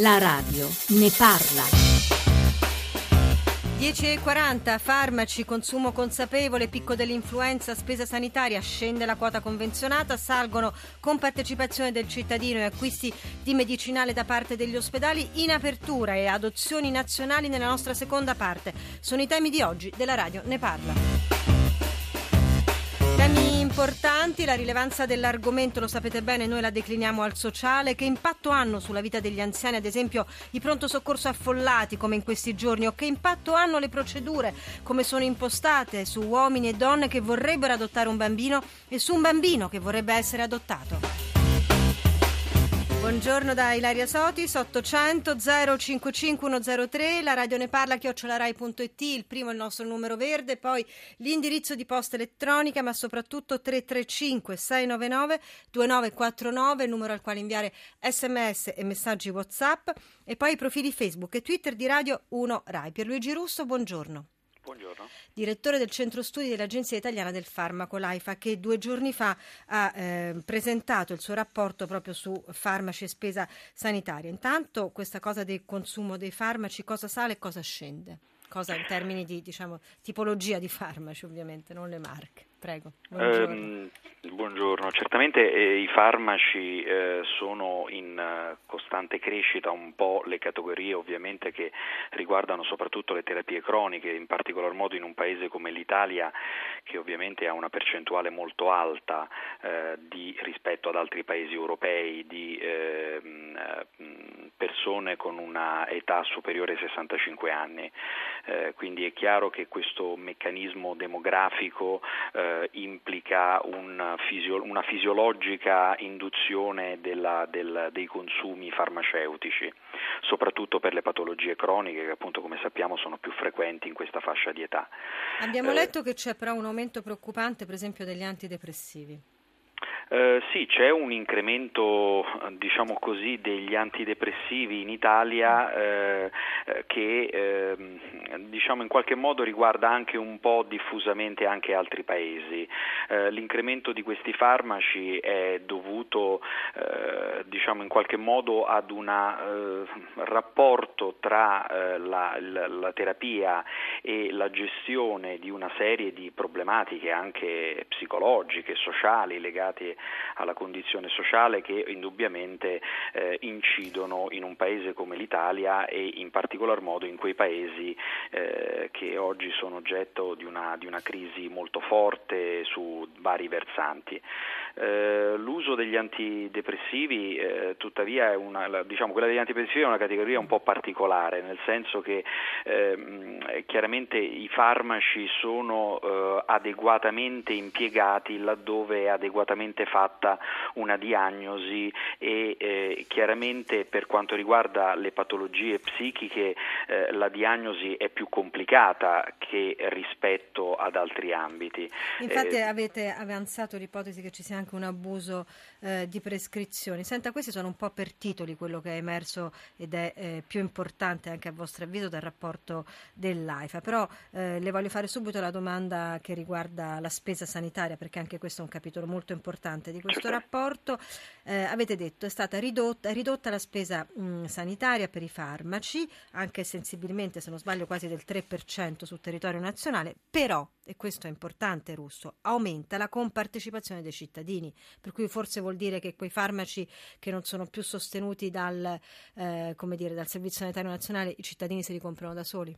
La radio ne parla. 10,40 farmaci, consumo consapevole, picco dell'influenza, spesa sanitaria, scende la quota convenzionata, salgono con partecipazione del cittadino e acquisti di medicinale da parte degli ospedali in apertura e adozioni nazionali nella nostra seconda parte. Sono i temi di oggi della radio Ne parla. Importanti, la rilevanza dell'argomento, lo sapete bene, noi la decliniamo al sociale. Che impatto hanno sulla vita degli anziani, ad esempio, i pronto soccorso affollati come in questi giorni? O che impatto hanno le procedure, come sono impostate su uomini e donne che vorrebbero adottare un bambino e su un bambino che vorrebbe essere adottato? Buongiorno da Ilaria Sotis, 800 055103, la radio ne parla chiocciolarai.it, il primo è il nostro numero verde, poi l'indirizzo di posta elettronica, ma soprattutto 335 699 2949, il numero al quale inviare sms e messaggi whatsapp, e poi i profili Facebook e Twitter di Radio 1 Rai. Pierluigi Russo, buongiorno. Buongiorno. Direttore del Centro Studi dell'Agenzia Italiana del Farmaco, l'AIFA, che due giorni fa ha eh, presentato il suo rapporto proprio su farmaci e spesa sanitaria. Intanto questa cosa del consumo dei farmaci, cosa sale e cosa scende? Cosa in termini di diciamo, tipologia di farmaci, ovviamente, non le marche. Prego. Buongiorno. Um, buongiorno. Certamente eh, i farmaci eh, sono in uh, costante crescita, un po' le categorie ovviamente che riguardano soprattutto le terapie croniche, in particolar modo in un paese come l'Italia che ovviamente ha una percentuale molto alta eh, di, rispetto ad altri paesi europei di ehm, eh, persone con una età superiore ai 65 anni. Eh, quindi è chiaro che questo meccanismo demografico eh, implica un fisio- una fisiologica induzione della, del, dei consumi farmaceutici, soprattutto per le patologie croniche che appunto come sappiamo sono più frequenti in questa fascia di età. Abbiamo eh, letto che c'è però un aumento preoccupante per esempio degli antidepressivi. Eh, sì, c'è un incremento diciamo così, degli antidepressivi in Italia eh, eh che eh, diciamo in qualche modo riguarda anche un po' diffusamente anche altri paesi. Eh, l'incremento di questi farmaci è dovuto diciamo in qualche modo ad un rapporto tra la, la, la terapia e la gestione di una serie di problematiche anche psicologiche, sociali legate alla condizione sociale che indubbiamente eh, incidono in un paese come l'Italia e in particolar modo in quei paesi eh, che oggi sono oggetto di una, di una, crisi molto forte su vari versanti. Eh, l'uso degli antidepressivi eh, tuttavia è una, diciamo, quella degli antidepressivi è una categoria un po' particolare, nel senso che ehm, chiaramente i farmaci sono eh, adeguatamente impiegati laddove è adeguatamente fatta una diagnosi e eh, chiaramente per quanto riguarda le patologie psichiche eh, la diagnosi è più complicata che rispetto ad altri ambiti. Infatti eh, avete avanzato l'ipotesi che ci sia anche un abuso eh, di prescrizioni. Senta, questi sono un po' per titoli quello che è emerso ed è eh, più importante anche a vostro avviso dal rapporto dell'AIFA, però eh, le voglio fare subito la domanda che riguarda la spesa sanitaria perché anche questo è un capitolo molto importante importante di questo rapporto. Eh, avete detto è stata ridotta, ridotta la spesa mh, sanitaria per i farmaci, anche sensibilmente, se non sbaglio, quasi del 3% sul territorio nazionale, però, e questo è importante Russo, aumenta la compartecipazione dei cittadini, per cui forse vuol dire che quei farmaci che non sono più sostenuti dal, eh, dire, dal Servizio Sanitario Nazionale, i cittadini se li comprano da soli.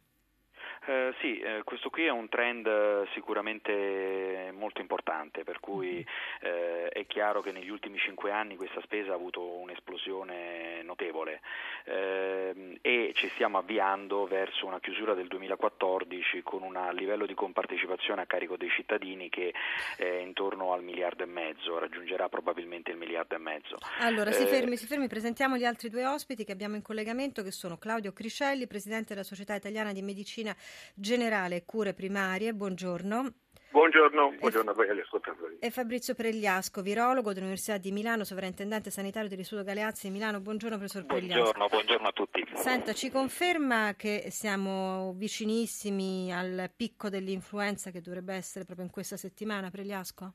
Eh, sì, eh, questo qui è un trend eh, sicuramente molto importante, per cui eh, è chiaro che negli ultimi cinque anni questa spesa ha avuto un'esplosione notevole ehm, e ci stiamo avviando verso una chiusura del 2014 con un livello di compartecipazione a carico dei cittadini che è intorno al miliardo e mezzo, raggiungerà probabilmente il miliardo e mezzo. Allora, si fermi, si fermi, presentiamo gli altri due ospiti che abbiamo in collegamento che sono Claudio Criscelli, Presidente della Società Italiana di Medicina Generale Cure Primarie. Buongiorno. Buongiorno, buongiorno a voi agli ascoltatori. E Fabrizio Pregliasco, virologo dell'Università di Milano, sovrintendente sanitario dell'Istituto Galeazzi di Milano. Buongiorno professor Pregliasco. Buongiorno, buongiorno a tutti. Senta, ci conferma che siamo vicinissimi al picco dell'influenza che dovrebbe essere proprio in questa settimana, Pregliasco?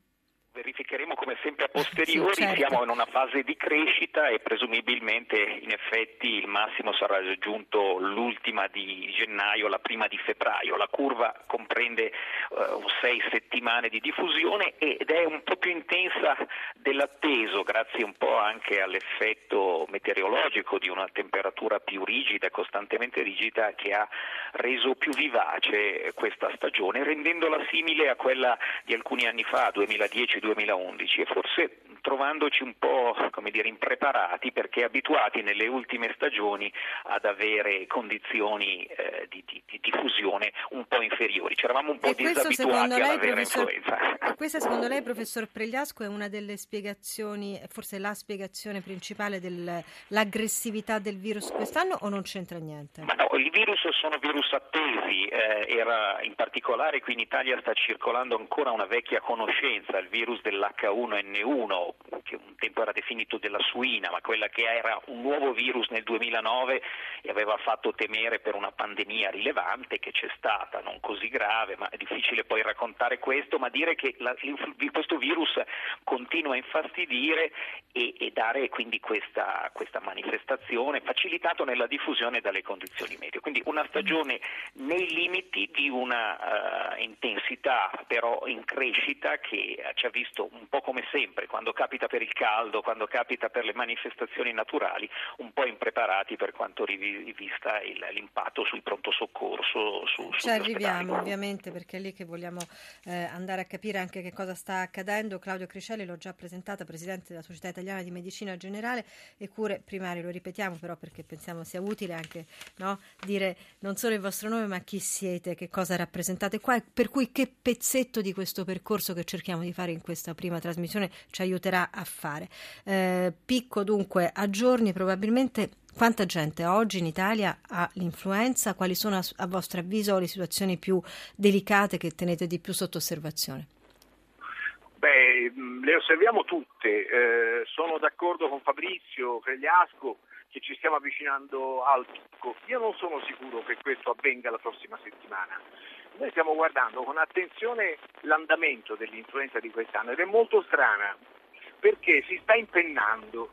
Verificheremo come sempre a posteriori, sì, certo. siamo in una fase di crescita e presumibilmente in effetti il massimo sarà raggiunto l'ultima di gennaio, la prima di febbraio. La curva comprende uh, sei settimane di diffusione ed è un po' più intensa dell'atteso, grazie un po' anche all'effetto meteorologico di una temperatura più rigida, costantemente rigida, che ha reso più vivace questa stagione, rendendola simile a quella di alcuni anni fa, 2010-2011 e forse trovandoci un po' come dire, impreparati perché abituati nelle ultime stagioni ad avere condizioni eh, di, di, di, diffusione un po' inferiori. C'eravamo un po' disabituati ad avere professor... influenza. E questa secondo lei, professor Pregliasco, è una delle spiegazioni, forse la spiegazione principale dell'aggressività del virus quest'anno o non c'entra niente? Ma no, i virus sono virus attesi, eh, era in particolare qui in Italia sta circolando ancora una vecchia conoscenza, il virus dell'H1N1 che un tempo era definito della suina, ma quella che era un nuovo virus nel 2009 e aveva fatto temere per una pandemia rilevante che c'è stata, non così grave, ma è difficile poi raccontare questo, ma dire che la, questo virus continua a infastidire e, e dare quindi questa, questa, manifestazione facilitato nella diffusione dalle condizioni medie. Quindi una stagione nei limiti di una uh, intensità però in crescita che ci ha visto un po' come sempre quando capita per il caldo, quando capita per le manifestazioni naturali, un po' impreparati per quanto rivista il, l'impatto sul pronto soccorso. Su, Ci arriviamo ovviamente perché è lì che vogliamo eh, andare a capire anche che cosa sta accadendo. Claudio Criscelli l'ho già presentata, Presidente della Società Italiana di Medicina Generale e Cure Primarie, lo ripetiamo però perché pensiamo sia utile anche no, dire non solo il vostro nome ma chi siete, che cosa rappresentate qua, per cui che pezzetto di questo percorso che cerchiamo di fare in questa prima trasmissione ci aiuterà a fare. Eh, picco dunque a giorni probabilmente quanta gente oggi in Italia ha l'influenza? Quali sono a, vostro avviso le situazioni più delicate che tenete di più sotto osservazione? Beh, le osserviamo tutte. Eh, sono d'accordo con Fabrizio Cregliasco che ci stiamo avvicinando al picco. Io non sono sicuro che questo avvenga la prossima settimana. Noi stiamo guardando con attenzione l'andamento dell'influenza di quest'anno ed è molto strana perché si sta impennando.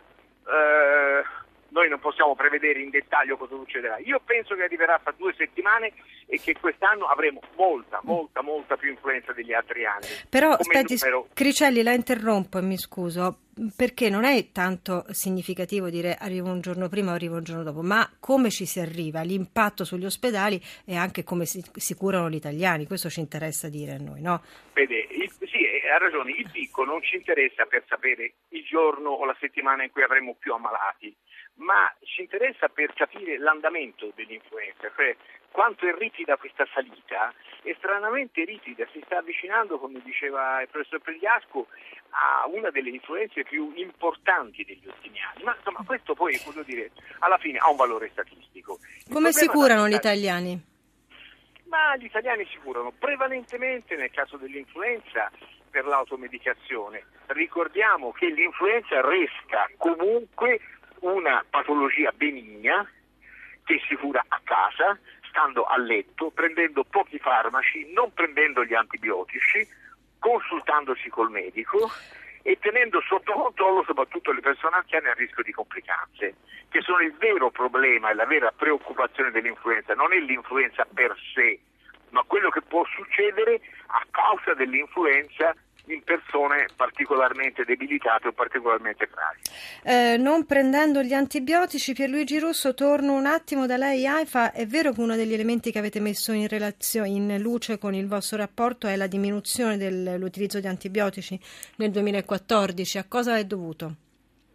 Eh, noi non possiamo prevedere in dettaglio cosa succederà. Io penso che arriverà fra due settimane e che quest'anno avremo molta, molta, molta più influenza degli altri anni. Però, aspetti, numero... Cricelli, la interrompo e mi scuso, perché non è tanto significativo dire arrivo un giorno prima o arrivo un giorno dopo, ma come ci si arriva, l'impatto sugli ospedali e anche come si, si curano gli italiani, questo ci interessa dire a noi, no? Vede, il, sì, ha ragione, il picco non ci interessa per sapere il giorno o la settimana in cui avremo più ammalati, ma ci interessa per capire l'andamento dell'influenza, cioè quanto è ripida questa salita, è stranamente ripida, si sta avvicinando, come diceva il professor Pregliasco, a una delle influenze più importanti degli ultimi anni. Ma insomma questo poi, voglio dire, alla fine ha un valore statistico. Il come si curano gli italiani? Ma gli italiani si curano prevalentemente nel caso dell'influenza per l'automedicazione. Ricordiamo che l'influenza resta comunque una patologia benigna che si cura a casa, stando a letto, prendendo pochi farmaci, non prendendo gli antibiotici, consultandosi col medico e tenendo sotto controllo soprattutto le persone anziane a rischio di complicanze, che sono il vero problema e la vera preoccupazione dell'influenza, non è l'influenza per sé, ma quello che può succedere a causa dell'influenza in persone particolarmente debilitate o particolarmente fragili. Eh, non prendendo gli antibiotici, Pierluigi Russo, torno un attimo da lei, AIFA. È vero che uno degli elementi che avete messo in, relazio- in luce con il vostro rapporto è la diminuzione dell'utilizzo di antibiotici nel 2014. A cosa è dovuto?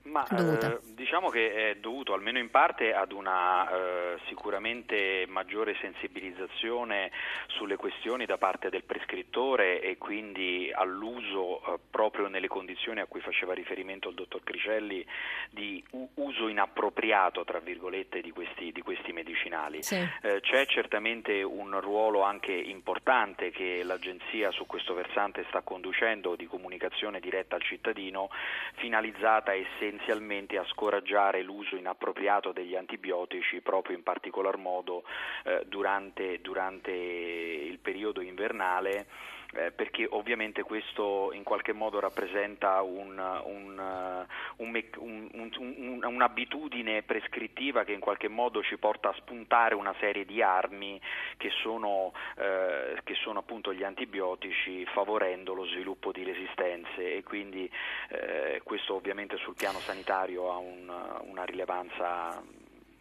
Ma, eh, diciamo che è dovuto almeno in parte ad una eh, sicuramente maggiore sensibilizzazione sulle questioni da parte del prescrittore e quindi all'uso eh, proprio nelle condizioni a cui faceva riferimento il dottor Cricelli di uso inappropriato tra virgolette di questi, di questi medicinali. Sì. Eh, c'è certamente un ruolo anche importante che l'agenzia su questo versante sta conducendo di comunicazione diretta al cittadino finalizzata essenzialmente a scoraggiare l'uso inappropriato degli antibiotici proprio in particolar modo eh, durante, durante il periodo invernale eh, perché ovviamente questo in qualche modo rappresenta un, un, un, un'abitudine prescrittiva che in qualche modo ci porta a spuntare una serie di armi che sono, eh, che sono appunto gli antibiotici favorendo lo sviluppo di resistenze. E quindi eh, questo ovviamente sul piano sanitario ha un, una rilevanza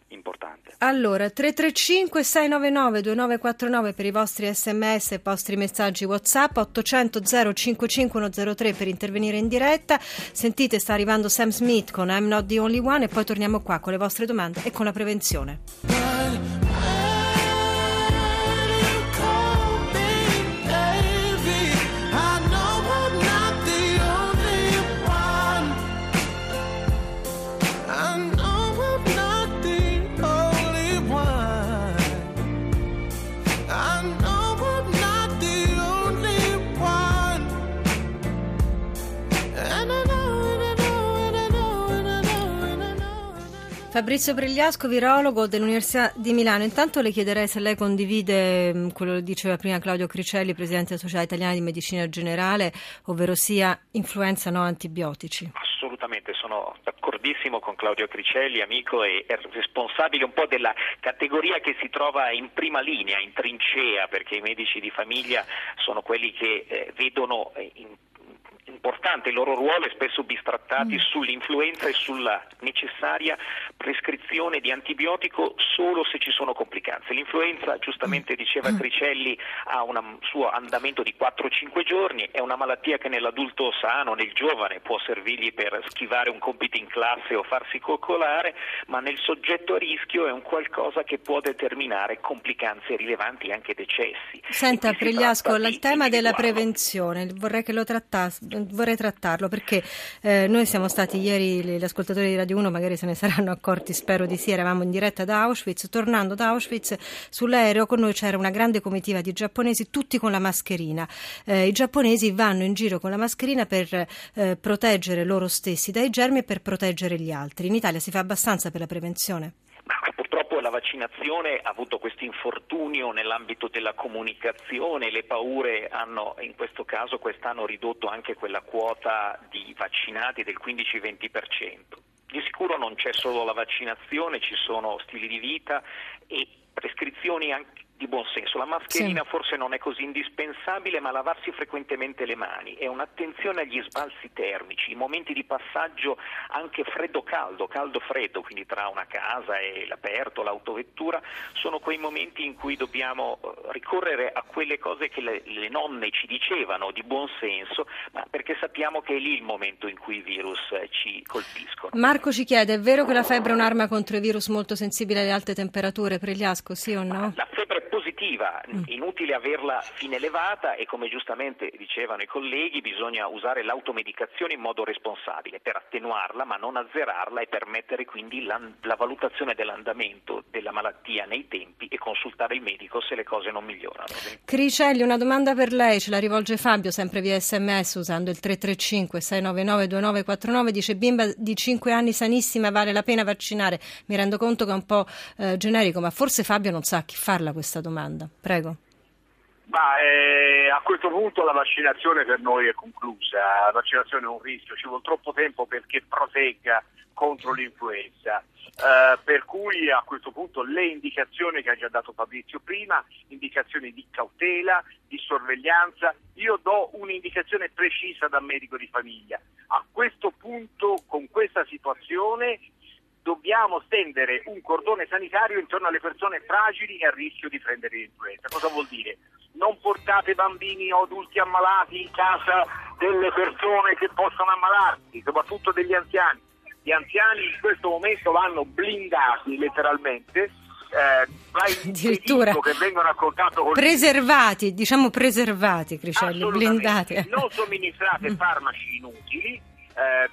importante. Allora, 335 699 2949 per i vostri sms e i vostri messaggi WhatsApp, 800 055103 per intervenire in diretta. Sentite, sta arrivando Sam Smith con I'm Not the Only One e poi torniamo qua con le vostre domande e con la prevenzione. Fabrizio Pregliasco, virologo dell'Università di Milano. Intanto le chiederei se lei condivide mm, quello che diceva prima Claudio Cricelli, presidente della Società Italiana di Medicina Generale, ovvero sia influenza no antibiotici. Assolutamente, sono d'accordissimo con Claudio Cricelli, amico e responsabile un po' della categoria che si trova in prima linea, in trincea, perché i medici di famiglia sono quelli che eh, vedono eh, in importante, il loro ruolo è spesso bistrattati mm. sull'influenza e sulla necessaria prescrizione di antibiotico solo se ci sono complicanze. L'influenza, giustamente mm. diceva mm. Cricelli, ha un suo andamento di 4-5 giorni, è una malattia che nell'adulto sano, nel giovane, può servirgli per schivare un compito in classe o farsi coccolare, ma nel soggetto a rischio è un qualcosa che può determinare complicanze rilevanti e anche decessi. Senta, Pregliasco, il tema della prevenzione, vorrei che lo trattasse vorrei trattarlo perché eh, noi siamo stati ieri, gli ascoltatori di Radio 1 magari se ne saranno accorti, spero di sì, eravamo in diretta da Auschwitz, tornando da Auschwitz sull'aereo con noi c'era una grande comitiva di giapponesi, tutti con la mascherina. Eh, I giapponesi vanno in giro con la mascherina per eh, proteggere loro stessi dai germi e per proteggere gli altri. In Italia si fa abbastanza per la prevenzione? La vaccinazione ha avuto questo infortunio nell'ambito della comunicazione, le paure hanno in questo caso quest'anno ridotto anche quella quota di vaccinati del 15-20%. Di sicuro non c'è solo la vaccinazione, ci sono stili di vita e prescrizioni anche di buon senso. La mascherina sì. forse non è così indispensabile, ma lavarsi frequentemente le mani e un'attenzione agli sbalzi termici, i momenti di passaggio anche freddo-caldo, caldo-freddo, quindi tra una casa e l'aperto, l'autovettura, sono quei momenti in cui dobbiamo eh, ricorrere a quelle cose che le, le nonne ci dicevano di buon senso, ma perché sappiamo che è lì il momento in cui i virus eh, ci colpiscono. Marco ci chiede, è vero che la febbre è un'arma contro i virus molto sensibile alle alte temperature, Pregliasco, sì o no? Positiva, mm. inutile averla fin elevata e come giustamente dicevano i colleghi bisogna usare l'automedicazione in modo responsabile per attenuarla ma non azzerarla e permettere quindi la, la valutazione dell'andamento della malattia nei tempi e consultare il medico se le cose non migliorano. Cricelli, una domanda per lei, ce la rivolge Fabio sempre via sms usando il 335 699 2949, dice bimba di 5 anni sanissima vale la pena vaccinare, mi rendo conto che è un po' eh, generico ma forse Fabio non sa a chi farla questa domanda. Prego. Ma, eh, a questo punto la vaccinazione per noi è conclusa, la vaccinazione è un rischio, ci vuole troppo tempo perché protegga contro l'influenza. Uh, per cui a questo punto le indicazioni che ha già dato Fabrizio prima, indicazioni di cautela, di sorveglianza, io do un'indicazione precisa da medico di famiglia. A questo punto, con questa situazione, dobbiamo stendere un cordone sanitario intorno alle persone fragili e a rischio di prendere l'influenza. Cosa vuol dire? Non portate bambini o adulti ammalati in casa delle persone che possono ammalarsi, soprattutto degli anziani. Gli anziani in questo momento vanno blindati letteralmente eh, addirittura che vengono con preservati, diciamo preservati, Cricelli, blindati. Non somministrate farmaci inutili, eh,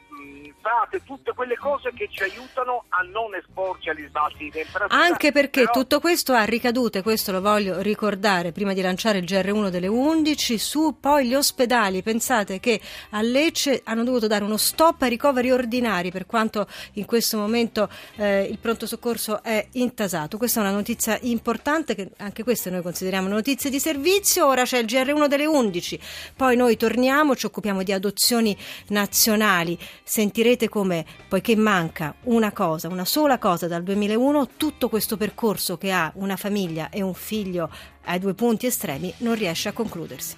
fate tutte quelle cose che ci aiutano a non esporci agli sbalzi di temperatura. Anche perché Però... tutto questo ha ricadute, questo lo voglio ricordare prima di lanciare il GR1 delle 11, su poi gli ospedali. Pensate che a Lecce hanno dovuto dare uno stop ai ricoveri ordinari per quanto in questo momento eh, il pronto soccorso è intasato. Questa è una notizia importante che anche queste noi consideriamo notizie di servizio. Ora c'è il GR1 delle 11, poi noi torniamo, ci occupiamo di adozioni nazionali sentirete come, poiché manca una cosa, una sola cosa dal 2001, tutto questo percorso che ha una famiglia e un figlio ai due punti estremi non riesce a concludersi.